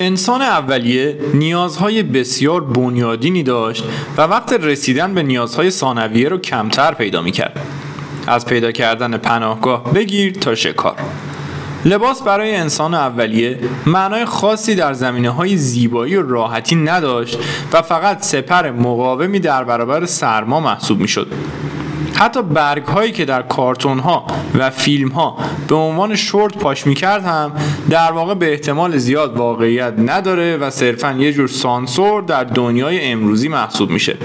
انسان اولیه نیازهای بسیار بنیادینی داشت و وقت رسیدن به نیازهای ثانویه رو کمتر پیدا می‌کرد از پیدا کردن پناهگاه بگیر تا شکار لباس برای انسان اولیه معنای خاصی در زمینه های زیبایی و راحتی نداشت و فقط سپر مقاومی در برابر سرما محسوب می شد. حتی برگ هایی که در کارتون ها و فیلم ها به عنوان شورت پاش می‌کرد هم در واقع به احتمال زیاد واقعیت نداره و صرفا یه جور سانسور در دنیای امروزی محسوب میشه.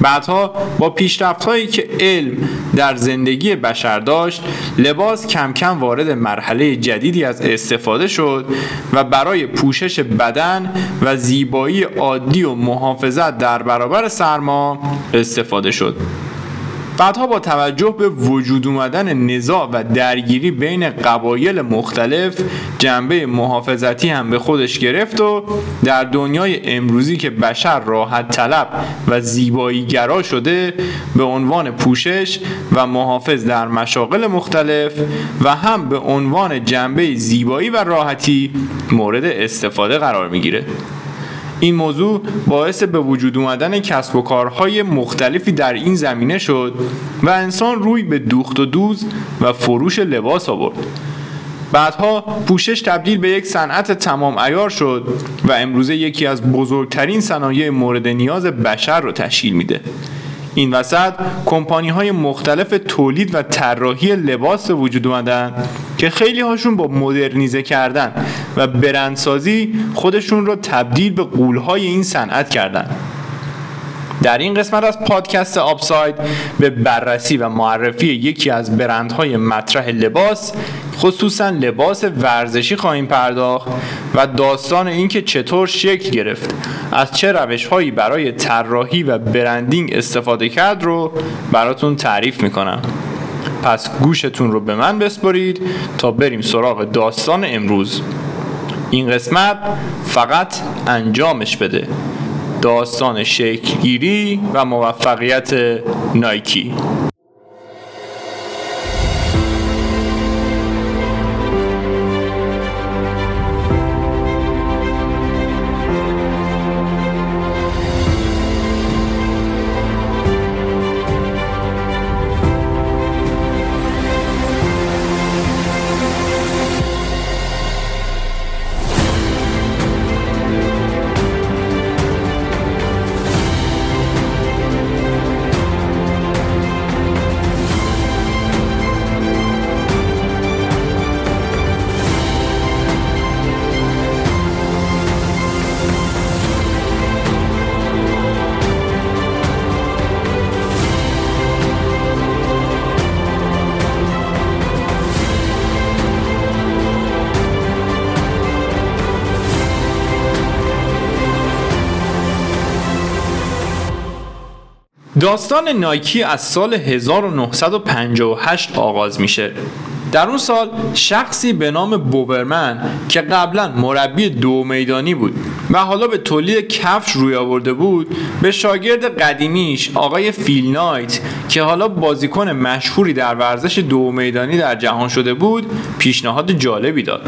بعدها با پیشرفت هایی که علم در زندگی بشر داشت لباس کم کم وارد مرحله جدیدی از استفاده شد و برای پوشش بدن و زیبایی عادی و محافظت در برابر سرما استفاده شد. بعدها با توجه به وجود اومدن نزاع و درگیری بین قبایل مختلف جنبه محافظتی هم به خودش گرفت و در دنیای امروزی که بشر راحت طلب و زیبایی گرا شده به عنوان پوشش و محافظ در مشاغل مختلف و هم به عنوان جنبه زیبایی و راحتی مورد استفاده قرار می‌گیره. این موضوع باعث به وجود اومدن کسب و کارهای مختلفی در این زمینه شد و انسان روی به دوخت و دوز و فروش لباس آورد. بعدها پوشش تبدیل به یک صنعت تمام ایار شد و امروزه یکی از بزرگترین صنایع مورد نیاز بشر رو تشکیل میده. این وسط کمپانی های مختلف تولید و طراحی لباس وجود اومدن که خیلی هاشون با مدرنیزه کردن و برندسازی خودشون رو تبدیل به قولهای این صنعت کردن. در این قسمت از پادکست آپساید به بررسی و معرفی یکی از برندهای مطرح لباس خصوصا لباس ورزشی خواهیم پرداخت و داستان اینکه چطور شکل گرفت از چه روش هایی برای طراحی و برندینگ استفاده کرد رو براتون تعریف می‌کنم. پس گوشتون رو به من بسپرید تا بریم سراغ داستان امروز. این قسمت فقط انجامش بده. داستان شکلگیری و موفقیت نایکی. داستان نایکی از سال 1958 آغاز میشه. در اون سال شخصی به نام بوبرمن که قبلا مربی دو میدانی بود و حالا به تولید کفش روی آورده بود به شاگرد قدیمیش آقای فیل نایت که حالا بازیکن مشهوری در ورزش دو میدانی در جهان شده بود پیشنهاد جالبی داد.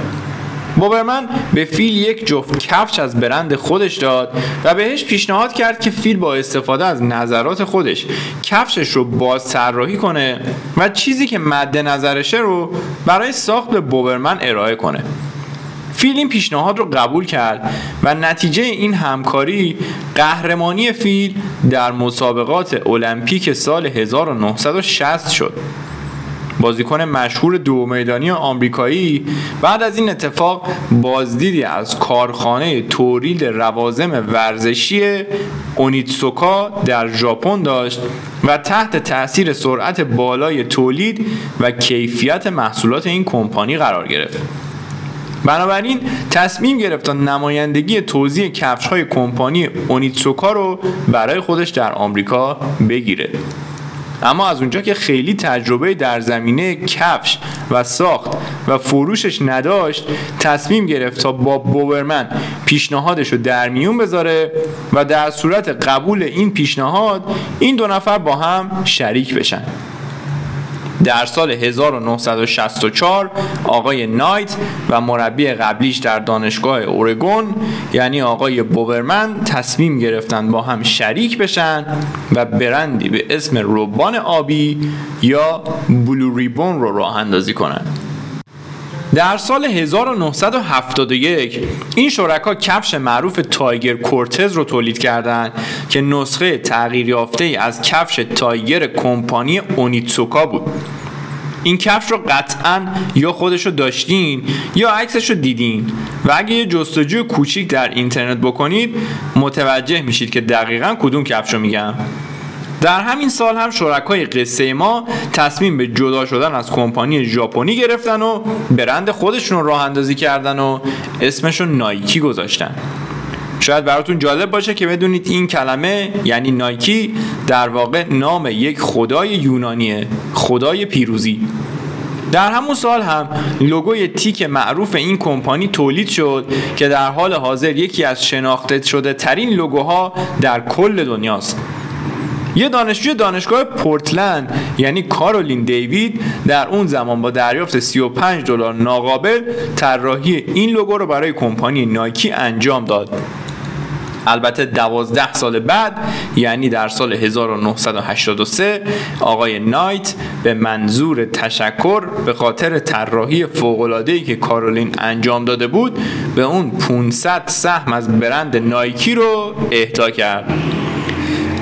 بوبرمن به فیل یک جفت کفش از برند خودش داد و بهش پیشنهاد کرد که فیل با استفاده از نظرات خودش کفشش رو باز طراحی کنه و چیزی که مد نظرشه رو برای ساخت به بوبرمن ارائه کنه. فیل این پیشنهاد رو قبول کرد و نتیجه این همکاری قهرمانی فیل در مسابقات المپیک سال 1960 شد. بازیکن مشهور دو میدانی آمریکایی بعد از این اتفاق بازدیدی از کارخانه تولید روازم ورزشی اونیتسوکا در ژاپن داشت و تحت تاثیر سرعت بالای تولید و کیفیت محصولات این کمپانی قرار گرفت. بنابراین تصمیم گرفت تا نمایندگی توزیع کفش های کمپانی اونیتسوکا رو برای خودش در آمریکا بگیره. اما از اونجا که خیلی تجربه در زمینه کفش و ساخت و فروشش نداشت تصمیم گرفت تا با بوبرمن پیشنهادش رو در میون بذاره و در صورت قبول این پیشنهاد این دو نفر با هم شریک بشن. در سال 1964 آقای نایت و مربی قبلیش در دانشگاه اورگون یعنی آقای بوورمن تصمیم گرفتن با هم شریک بشن و برندی به اسم روبان آبی یا بلو ریبون رو راه اندازی کنن. در سال 1971 این شرکا کفش معروف تایگر کورتز رو تولید کردند که نسخه تغییر یافته از کفش تایگر کمپانی اونیتسوکا بود. این کفش رو قطعا یا خودش رو داشتین یا عکسش رو دیدین و اگه یه جستجوی کوچیک در اینترنت بکنید متوجه میشید که دقیقا کدوم کفش رو میگم. در همین سال هم شرکای قصه ما تصمیم به جدا شدن از کمپانی ژاپنی گرفتن و برند خودشون راه اندازی کردن و اسمشون نایکی گذاشتن. شاید براتون جالب باشه که بدونید این کلمه یعنی نایکی در واقع نام یک خدای یونانیه خدای پیروزی. در همون سال هم لوگوی تیک معروف این کمپانی تولید شد که در حال حاضر یکی از شناخته شده ترین لوگوها در کل دنیاست. یه دانشجوی دانشگاه پورتلند یعنی کارولین دیوید در اون زمان با دریافت 35 دلار ناقابل طراحی این لوگو رو برای کمپانی نایکی انجام داد. البته دوازده سال بعد یعنی در سال 1983 آقای نایت به منظور تشکر به خاطر طراحی فوق‌العاده‌ای که کارولین انجام داده بود به اون 500 سهم از برند نایکی رو اهدا کرد.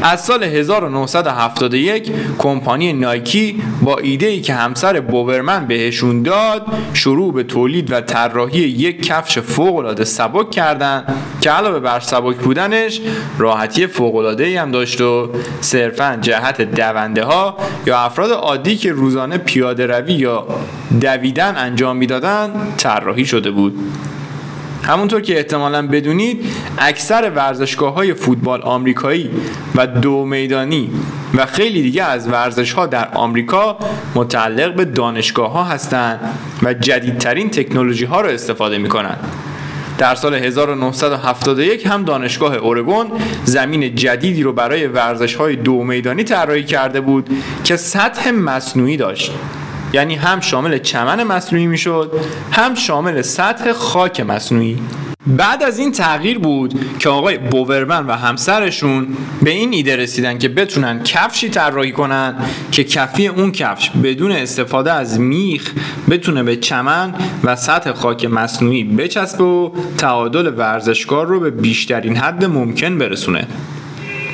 از سال 1971 کمپانی نایکی با ایده ای که همسر بوورمن بهشون داد شروع به تولید و طراحی یک کفش فوق العاده سبک کردن که علاوه بر سبک بودنش راحتی فوق العاده هم داشت و صرفا جهت دونده ها یا افراد عادی که روزانه پیاده روی یا دویدن انجام می‌دادن طراحی شده بود. همونطور که احتمالا بدونید اکثر ورزشگاه های فوتبال آمریکایی و دو میدانی و خیلی دیگه از ورزش ها در آمریکا متعلق به دانشگاه ها هستند و جدیدترین تکنولوژی ها رو استفاده می کنند. در سال 1971 هم دانشگاه اورگون زمین جدیدی رو برای ورزش های دو میدانی طراحی کرده بود که سطح مصنوعی داشت یعنی هم شامل چمن مصنوعی می‌شد هم شامل سطح خاک مصنوعی. بعد از این تغییر بود که آقای بوورمن و همسرشون به این ایده رسیدن که بتونن کفشی طراحی کنن که کفی اون کفش بدون استفاده از میخ بتونه به چمن و سطح خاک مصنوعی بچسبه و تعادل ورزشکار رو به بیشترین حد ممکن برسونه.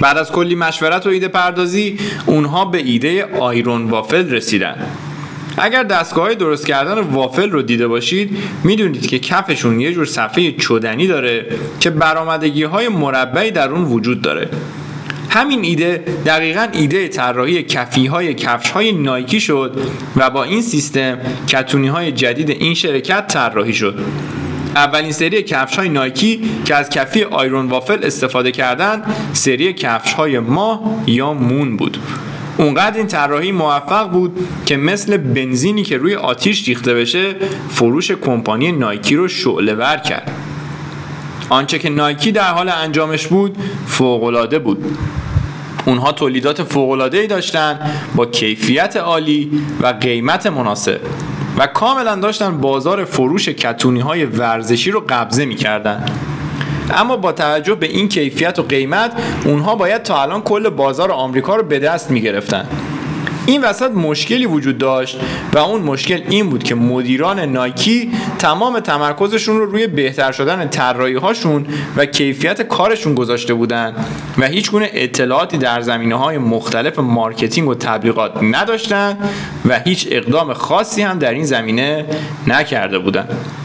بعد از کلی مشورت و ایده پردازی اونها به ایده آیرون وافل رسیدن. اگر دستگاه درست کردن وافل رو دیده باشید می‌دونید که کفشون یه جور صفحه چدنی داره که برآمدگی های مربعی در اون وجود داره. همین ایده دقیقا ایده طراحی کفی های کفش های نایکی شد و با این سیستم کتونی های جدید این شرکت طراحی شد. اولین سری کفش های نایکی که از کفی آیرون وافل استفاده کردن سری کفش های ماه یا مون بود. اونقدر این طراحی موفق بود که مثل بنزینی که روی آتیش ریخته بشه فروش کمپانی نایکی رو شعله ور کرد. آنچه که نایکی در حال انجامش بود فوقالعاده بود. اونها تولیدات فوق‌العاده‌ای داشتن با کیفیت عالی و قیمت مناسب و کاملا داشتن بازار فروش کتونی های ورزشی رو قبضه می‌کردن. اما با توجه به این کیفیت و قیمت اونها باید تا الان کل بازار آمریکا رو به دست می‌گرفتن این وسط مشکلی وجود داشت و اون مشکل این بود که مدیران نایکی تمام تمرکزشون رو روی بهتر شدن طراحی هاشون و کیفیت کارشون گذاشته بودن و هیچ گونه اطلاعاتی در زمینه های مختلف مارکتینگ و تبلیغات نداشتن و هیچ اقدام خاصی هم در این زمینه نکرده بودند.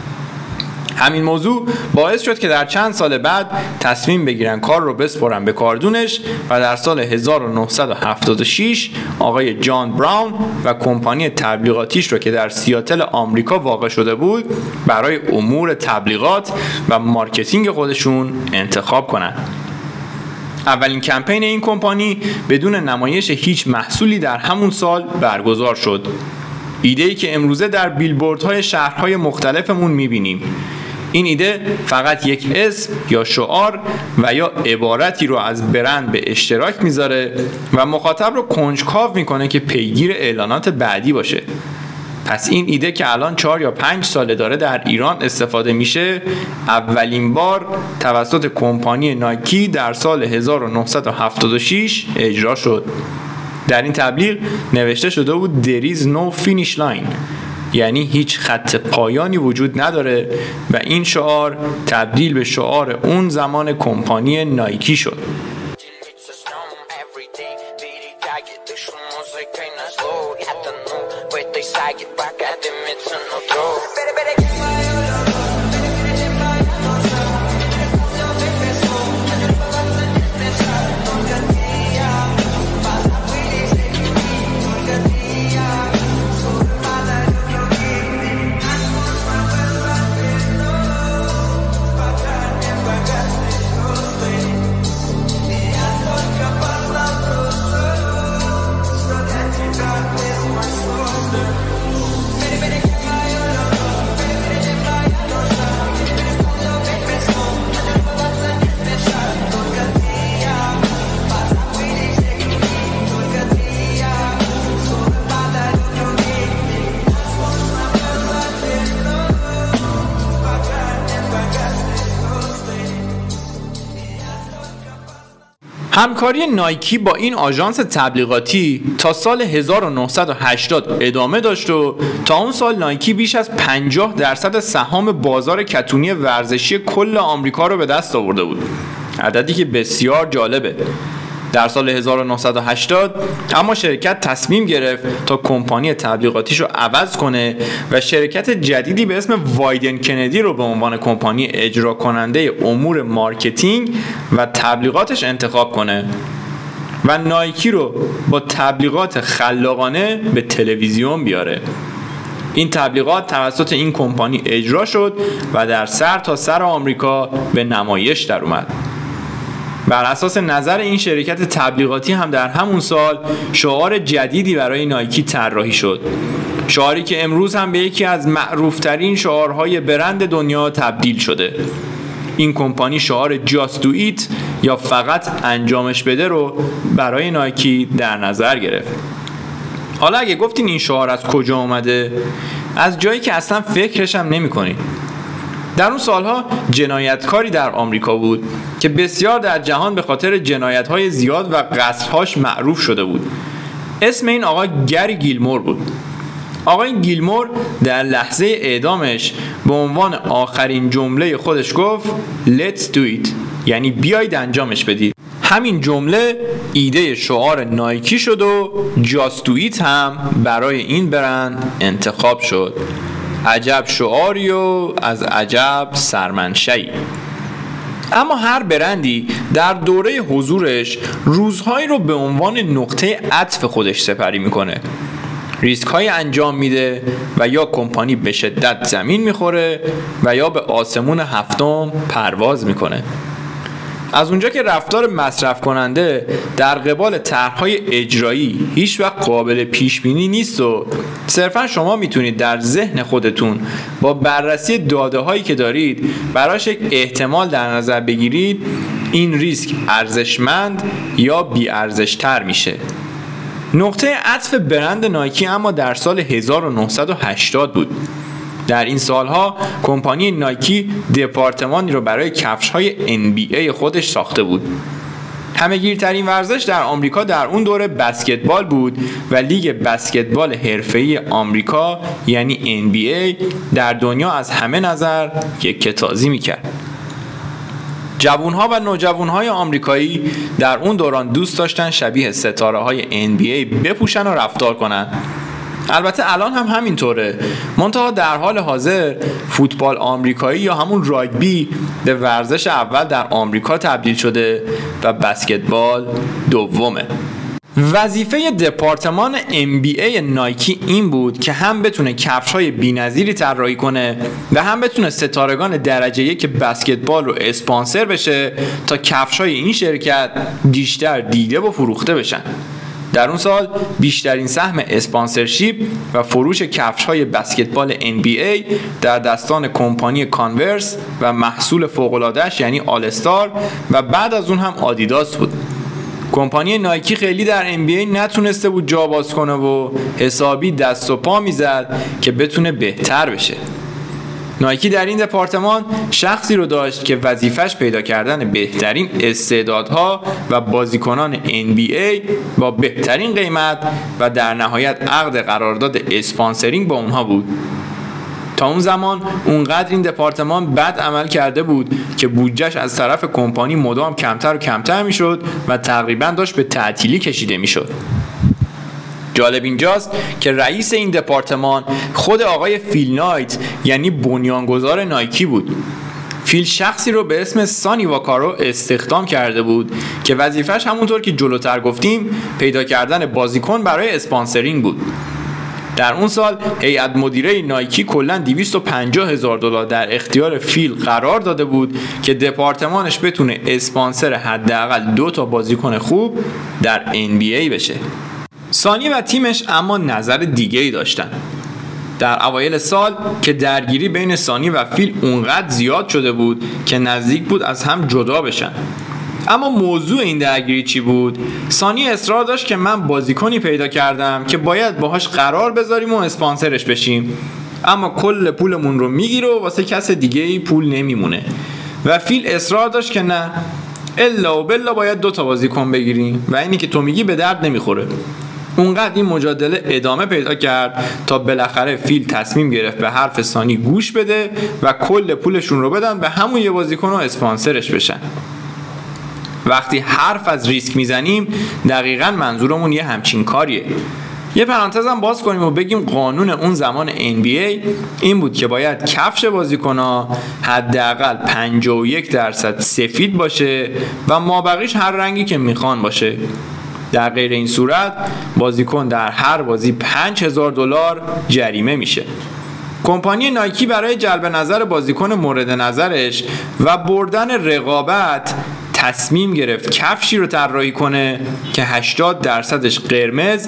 همین موضوع باعث شد که در چند سال بعد تصمیم بگیرن کار رو بسپرن به کاردونش و در سال 1976 آقای جان براون و کمپانی تبلیغاتیش رو که در سیاتل آمریکا واقع شده بود برای امور تبلیغات و مارکتینگ خودشون انتخاب کنند. اولین کمپین این کمپانی بدون نمایش هیچ محصولی در همون سال برگزار شد ایده ای که امروزه در بیلبوردهای شهرهای مختلفمون می‌بینیم این ایده فقط یک اسم یا شعار و یا عبارتی رو از برند به اشتراک می‌ذاره و مخاطب رو کنجکاو می‌کنه که پیگیر اعلانات بعدی باشه. پس این ایده که الان چهار یا پنج ساله داره در ایران استفاده میشه اولین بار توسط کمپانی نایکی در سال 1976 اجرا شد. در این تبلیغ نوشته شده بود There is no finish line. یعنی هیچ خط پایانی وجود نداره و این شعار تبدیل به شعار اون زمان کمپانی نایکی شد. همکاری نایکی با این آژانس تبلیغاتی تا سال 1980 ادامه داشت و تا اون سال نایکی بیش از 50 درصد سهام بازار کتونی ورزشی کل آمریکا رو به دست آورده بود. عددی که بسیار جالبه. در سال 1980 اما شرکت تصمیم گرفت تا کمپانی تبلیغاتیش رو عوض کنه و شرکت جدیدی به اسم وایدن کندی رو به عنوان کمپانی اجرا کننده امور مارکتینگ و تبلیغاتش انتخاب کنه و نایکی رو با تبلیغات خلاقانه به تلویزیون بیاره. این تبلیغات توسط این کمپانی اجرا شد و در سر تا سر آمریکا به نمایش در اومد. بر اساس نظر این شرکت تبلیغاتی هم در همون سال شعار جدیدی برای نایکی طراحی شد. شعاری که امروز هم به یکی از معروفترین شعارهای برند دنیا تبدیل شده. این کمپانی شعار جاست دو ایت یا فقط انجامش بده رو برای نایکی در نظر گرفت. حالا اگه گفتین این شعار از کجا آمده از جایی که اصلا فکرش هم نمی در اون سالها جنایتکاری در آمریکا بود که بسیار در جهان به خاطر جنایتهای زیاد و قصرهاش معروف شده بود. اسم این آقا گری گیلمور بود. آقای گیلمور در لحظه اعدامش به عنوان آخرین جمله خودش گفت Let's do it. یعنی بیایید انجامش بدید. همین جمله ایده شعار نایکی شد و جاستویت هم برای این برند انتخاب شد. عجب شعاری و از عجب سرمنشهی اما هر برندی در دوره حضورش روزهایی رو به عنوان نقطه عطف خودش سپری می‌کنه. ریسک های انجام میده و یا کمپانی به شدت زمین می‌خوره و یا به آسمون هفتم پرواز می‌کنه. از اونجا که رفتار مصرف کننده در قبال طرحهای اجرایی هیچ وقت قابل پیش بینی نیست و صرفا شما می‌تونید در ذهن خودتون با بررسی داده هایی که دارید براش یک احتمال در نظر بگیرید این ریسک ارزشمند یا بی ارزشتر میشه. نقطه عطف برند نایکی اما در سال 1980 بود. در این سالها کمپانی نایکی دپارتمانی رو برای کفش های NBA خودش ساخته بود. همه گیرترین ورزش در آمریکا در اون دوره بسکتبال بود و لیگ بسکتبال حرفه‌ای آمریکا یعنی NBA در دنیا از همه نظر یک کتازی می‌کرد. جوونها و نوجوانهای آمریکایی در اون دوران دوست داشتن شبیه ستاره های NBA بپوشن و رفتار کنند البته الان هم همینطوره. منتها در حال حاضر فوتبال آمریکایی یا همون راگبی به ورزش اول در آمریکا تبدیل شده و بسکتبال دومه. وظیفه دپارتمان NBA نایکی این بود که هم بتونه کفش های بینظیری طراحی کنه و هم بتونه ستارگان درجه یک بسکتبال رو اسپانسر بشه تا کفش های این شرکت بیشتر دیده و فروخته بشن. در اون سال بیشترین سهم اسپانسرشیپ و فروش کفش های بسکتبال NBA در دستان کمپانی کانورس و محصول فوق‌العاده‌اش یعنی آلستار و بعد از اون هم آدیداس بود. کمپانی نایکی خیلی در NBA نتونسته بود جا باز کنه و حسابی دست و پا می‌زد که بتونه بهتر بشه. نایکی در این دپارتمان شخصی رو داشت که وظیفش پیدا کردن بهترین استعدادها و بازیکنان NBA با بهترین قیمت و در نهایت عقد قرارداد اسپانسرینگ با اونها بود. تا اون زمان اونقدر این دپارتمان بد عمل کرده بود که بودجهش از طرف کمپانی مدام کمتر و کمتر می‌شد و تقریبا داشت به تعطیلی کشیده می‌شد. جالب اینجاست که رئیس این دپارتمان خود آقای فیل نایت یعنی بنیانگذار نایکی بود. فیل شخصی رو به اسم سانی واکارو استخدام کرده بود که وظیفش همونطور که جلوتر گفتیم پیدا کردن بازیکن برای sponsoring بود. در اون سال هیئت مدیره نایکی کلا 250 هزار دلار در اختیار فیل قرار داده بود که دپارتمانش بتونه اسپانسر حداقل دو تا بازیکن خوب در NBA بشه. سانی و تیمش اما نظر دیگه ای داشتن. در اوایل سال که درگیری بین سانی و فیل اونقدر زیاد شده بود که نزدیک بود از هم جدا بشن. اما موضوع این درگیری چی بود؟ سانی اصرار داشت که من بازیکنی پیدا کردم که باید باهاش قرار بذاریم و اسپانسرش بشیم. اما کل پولمون رو می‌گیره و واسه کس دیگه ای پول نمیمونه. و فیل اصرار داشت که نه الا و بلا باید دو تا بازیکن بگیریم و اینی که تو میگی به درد نمی‌خوره. اونقدر این مجادله ادامه پیدا کرد تا بالاخره فیل تصمیم گرفت به حرف ثانی گوش بده و کل پولشون رو بدن به همون یه بازیکن و اسپانسرش بشن. وقتی حرف از ریسک می‌زنیم دقیقا منظورمون یه همچین کاریه. یه پرانتز هم باز کنیم و بگیم قانون اون زمان NBA این بود که باید کفش بازیکنها حداقل 51 درصد سفید باشه و مابقیش هر رنگی که می‌خوان باشه. در غیر این صورت بازیکن در هر بازی 5000 دلار جریمه میشه. کمپانی نایکی برای جلب نظر بازیکن مورد نظرش و بردن رقابت تصمیم گرفت کفشی رو طراحی کنه که 80 درصدش قرمز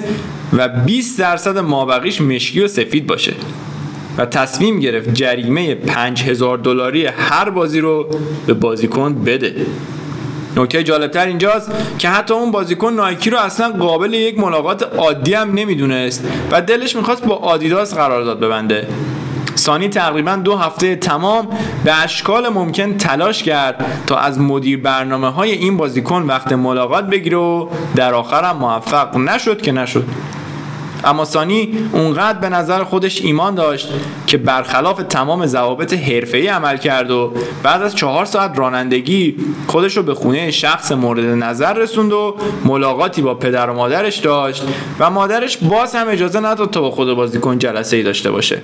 و 20 درصد مابقیش مشکی و سفید باشه. و تصمیم گرفت جریمه 5000 دلاری هر بازی رو به بازیکن بده. نکته جالبتر اینجاست که حتی اون بازیکن نایکی رو اصلا قابل یک ملاقات عادی هم نمی‌دونست و دلش می‌خواست با آدیداس قرارداد ببنده. سانی تقریبا دو هفته تمام به اشکال ممکن تلاش کرد تا از مدیر برنامه های این بازیکن وقت ملاقات بگیره و در آخر هم موفق نشد که نشد. اما سانی اونقدر به نظر خودش ایمان داشت که برخلاف تمام ضوابط حرفه‌ای عمل کرد و بعد از چهار ساعت رانندگی خودش رو به خونه شخص مورد نظر رسوند و ملاقاتی با پدر و مادرش داشت و مادرش باز هم اجازه نداد تا با خود بازیکن جلسه ای داشته باشه.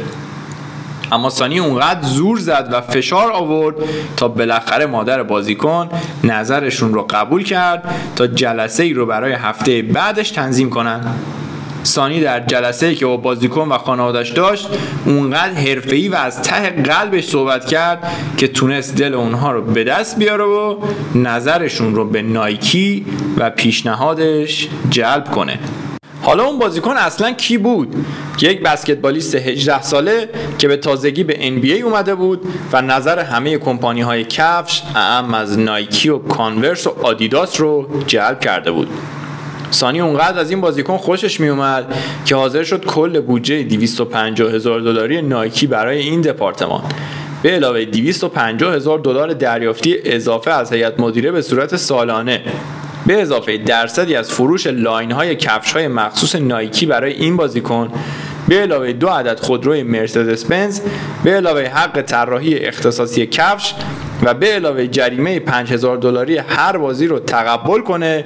اما سانی اونقدر زور زد و فشار آورد تا بالاخره مادر بازیکن نظرشون رو قبول کرد تا جلسه ای رو برای هفته بعدش تنظیم کنن. سانی در جلسه ای که با بازیکن و خانوادش داشت اونقدر حرفه‌ای و از ته قلبش صحبت کرد که تونست دل اونها رو به دست بیاره و نظرشون رو به نایکی و پیشنهادش جلب کنه. حالا اون بازیکن اصلا کی بود؟ یک بسکتبالیست 18 ساله که به تازگی به NBA اومده بود و نظر همه کمپانی های کفش اعم از نایکی و کانورس و آدیداس رو جلب کرده بود. سانی اونقدر از این بازیکن خوشش می اومد که حاضر شد کل بودجه 250 هزار دلاری نایکی برای این دپارتمان. به علاوه 250 هزار دلار دریافتی اضافه از هیئت مدیره به صورت سالانه. به اضافه درصدی از فروش line های کفش های مخصوص نایکی برای این بازیکن. به علاوه دو عدد خودروی مرسدس بنز به علاوه حق طراحی اختصاصی کفش. و به علاوه جریمه 5000 دلاری هر بازی رو تقبل کنه.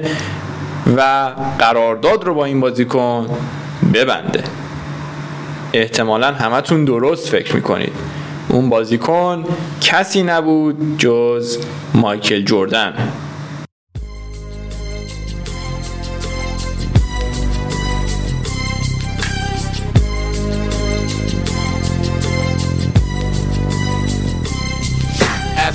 و قرارداد رو با این بازیکن ببنده. احتمالا همتون درست فکر می‌کنید. اون بازیکن کسی نبود جز مایکل جوردن.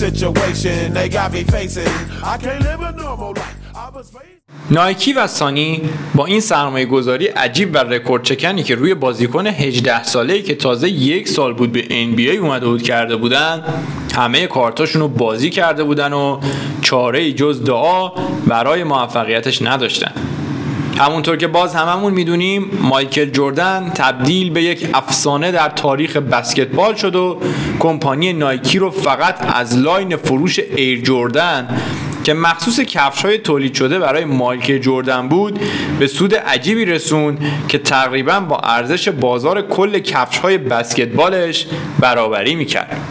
Situation they got me facing. I can't live a normal life. نایکی و سانی با این سرمایه گذاری عجیب و رکورد چکنی که روی بازیکن 18 ساله که تازه یک سال بود به NBA اومده بود کرده بودن همه کارتاشون رو بازی کرده بودن و چاره جز دعا برای موفقیتش نداشتن همونطور که باز هممون می‌دونیم مایکل جردن تبدیل به یک افسانه در تاریخ بسکتبال شد و کمپانی نایکی رو فقط از line فروش ایر جردن که مخصوص کفش های تولید شده برای مایکل جردن بود به سود عجیبی رسوند که تقریبا با ارزش بازار کل کفش های بسکتبالش برابری می‌کرد.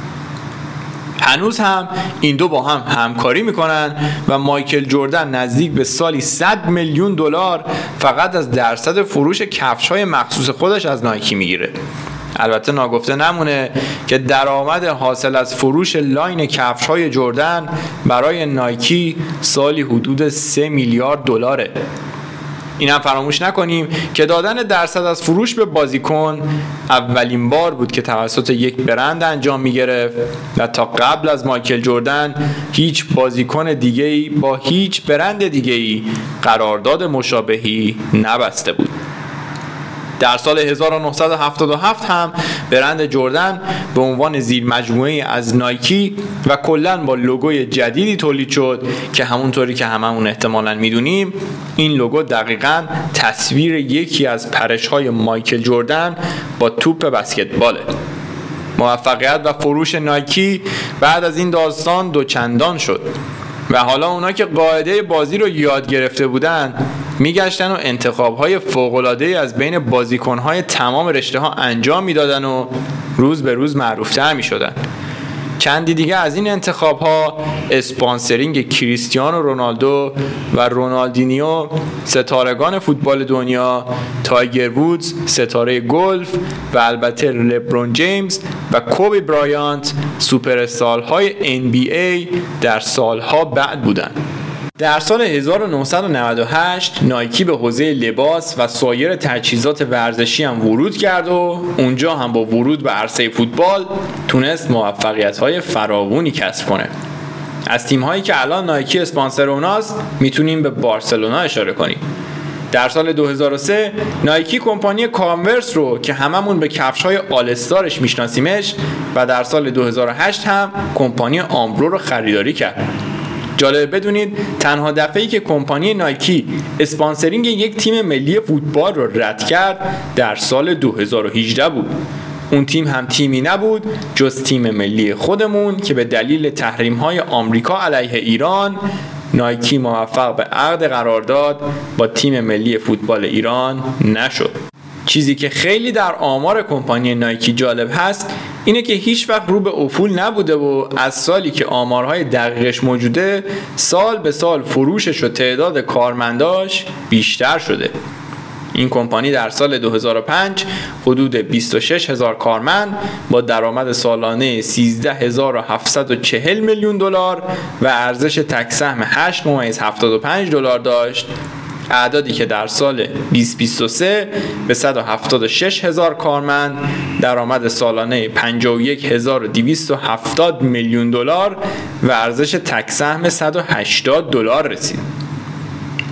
هنوز هم این دو با هم همکاری می‌کنن و مایکل جردن نزدیک به سالی 100 میلیون دلار فقط از درصد فروش کفش های مخصوص خودش از نایکی می‌گیره. البته ناگفته نمونه که درآمد حاصل از فروش لاین کفش های جردن برای نایکی سالی حدود 3 میلیارد دلاره. این هم فراموش نکنیم که دادن درصد از فروش به بازیکن اولین بار بود که توسط یک برند انجام می گرفت و تا قبل از مایکل جردن هیچ بازیکن دیگه ای با هیچ برند دیگه ای قرارداد مشابهی نبسته بود. در سال 1977 هم برند جردن به عنوان زیر مجموعه از نایکی و کلا با لوگوی جدیدی تولید شد که همونطوری که هممون احتمالا می‌دونیم این لوگو دقیقا تصویر یکی از پرش های مایکل جردن با توپ بسکتباله. موفقیت و فروش نایکی بعد از این داستان دوچندان شد و حالا اونا که قاعده بازی رو یاد گرفته بودن میگشتن و انتخاب های فوق از بین بازیکن های تمام رشته ها انجام می‌دادن و روز به روز معروفتر می شدن چندتای دیگه از این انتخاب ها sponsoring کریستیانو رونالدو و رونالدینیو ستارگان فوتبال دنیا تایگر وودز ستاره گلف و البته لبرون جیمز و کوبی برایانت سوپراستار های NBA در سالها بعد بودند. در سال 1998 نایکی به حوزه لباس و سایر تجهیزات ورزشی هم ورود کرد و اونجا هم با ورود به عرصه فوتبال تونست موفقیت های فراوونی کسب کنه. از تیم هایی که الان نایکی اسپانسر اوناست می‌تونیم به بارسلونا اشاره کنیم. در سال 2003 نایکی کمپانی کانورس رو که هممون به کفش های آلستارش میشناسیمش و در سال 2008 هم کمپانی آمبرو رو خریداری کرد. جالب بدونید تنها دفعه ای که کمپانی نایکی اسپانسرینگ یک تیم ملی فوتبال رو رد کرد در سال 2018 بود. اون تیم هم تیمی نبود جز تیم ملی خودمون که به دلیل تحریم های آمریکا علیه ایران نایکی موفق به عقد قرارداد با تیم ملی فوتبال ایران نشد. چیزی که خیلی در آمار کمپانی نایکی جالب هست اینه که هیچ وقت رو به افول نبوده و از سالی که آمارهای دقیقش موجوده سال به سال فروشش و تعداد کارمنداش بیشتر شده. این کمپانی در سال 2005 حدود 26 هزار کارمند با درآمد سالانه 13740 میلیون دلار و ارزش تک سهم 8.75 دلار داشت. اعدادی که در سال 2023 به 176 هزار کارمند درآمد سالانه 51270 میلیون دلار و ارزش تک سهم 180 دلار رسید.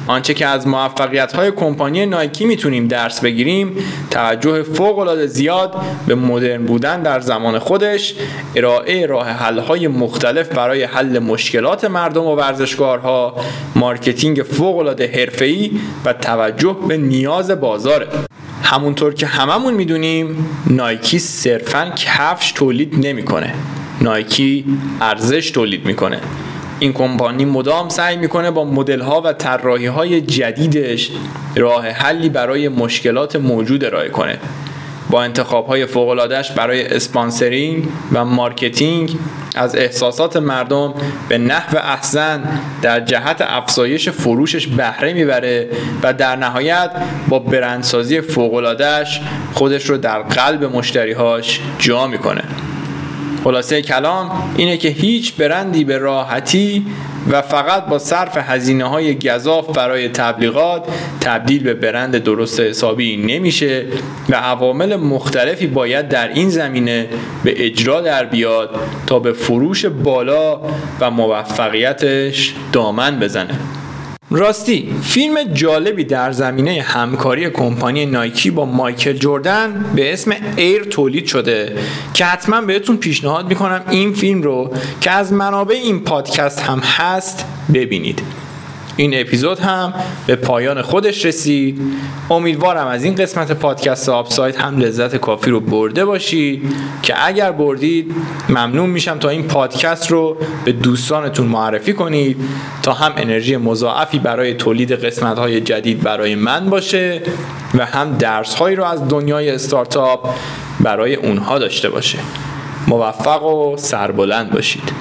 آنچه که از موفقیت های کمپانی نایکی می‌تونیم درس بگیریم توجه فوق العاده زیاد به مدرن بودن در زمان خودش ارائه راه حل های مختلف برای حل مشکلات مردم و ورزشکارها marketing فوق العاده حرفه‌ای و توجه به نیاز بازاره. همونطور که هممون می‌دونیم نایکی صرفا کفش تولید نمی‌کنه. نایکی ارزش تولید می‌کنه. این کمپانی مدام سعی می‌کنه با مدل ها و طراحی های جدیدش راه حلی برای مشکلات موجود ارائه کنه. با انتخاب های فوقلادش برای sponsoring و marketing از احساسات مردم به نحو احسن در جهت افزایش فروشش بهره می‌بره و در نهایت با برندسازی فوقلادش خودش رو در قلب مشتریهاش جا می‌کنه. خلاصه کلام اینه که هیچ برندی به راحتی و فقط با صرف هزینه های گذاف برای تبلیغات تبدیل به برند درست حسابی نمیشه و عوامل مختلفی باید در این زمینه به اجرا در بیاد تا به فروش بالا و موفقیتش دامن بزنه. راستی فیلم جالبی در زمینه همکاری کمپانی نایکی با مایکل جردن به اسم ایر تولید شده که حتما بهتون پیشنهاد می‌کنم این فیلم رو که از منابع این پادکست هم هست ببینید. این اپیزود هم به پایان خودش رسید. امیدوارم از این قسمت پادکست آبسایت هم لذت کافی رو برده باشید. که اگر بردید ممنون میشم تا این پادکست رو به دوستانتون معرفی کنید. تا هم انرژی مضاعفی برای تولید قسمت های جدید برای من باشه و هم درس هایی رو از دنیای استارتاپ برای اونها داشته باشه. موفق و سربلند باشید.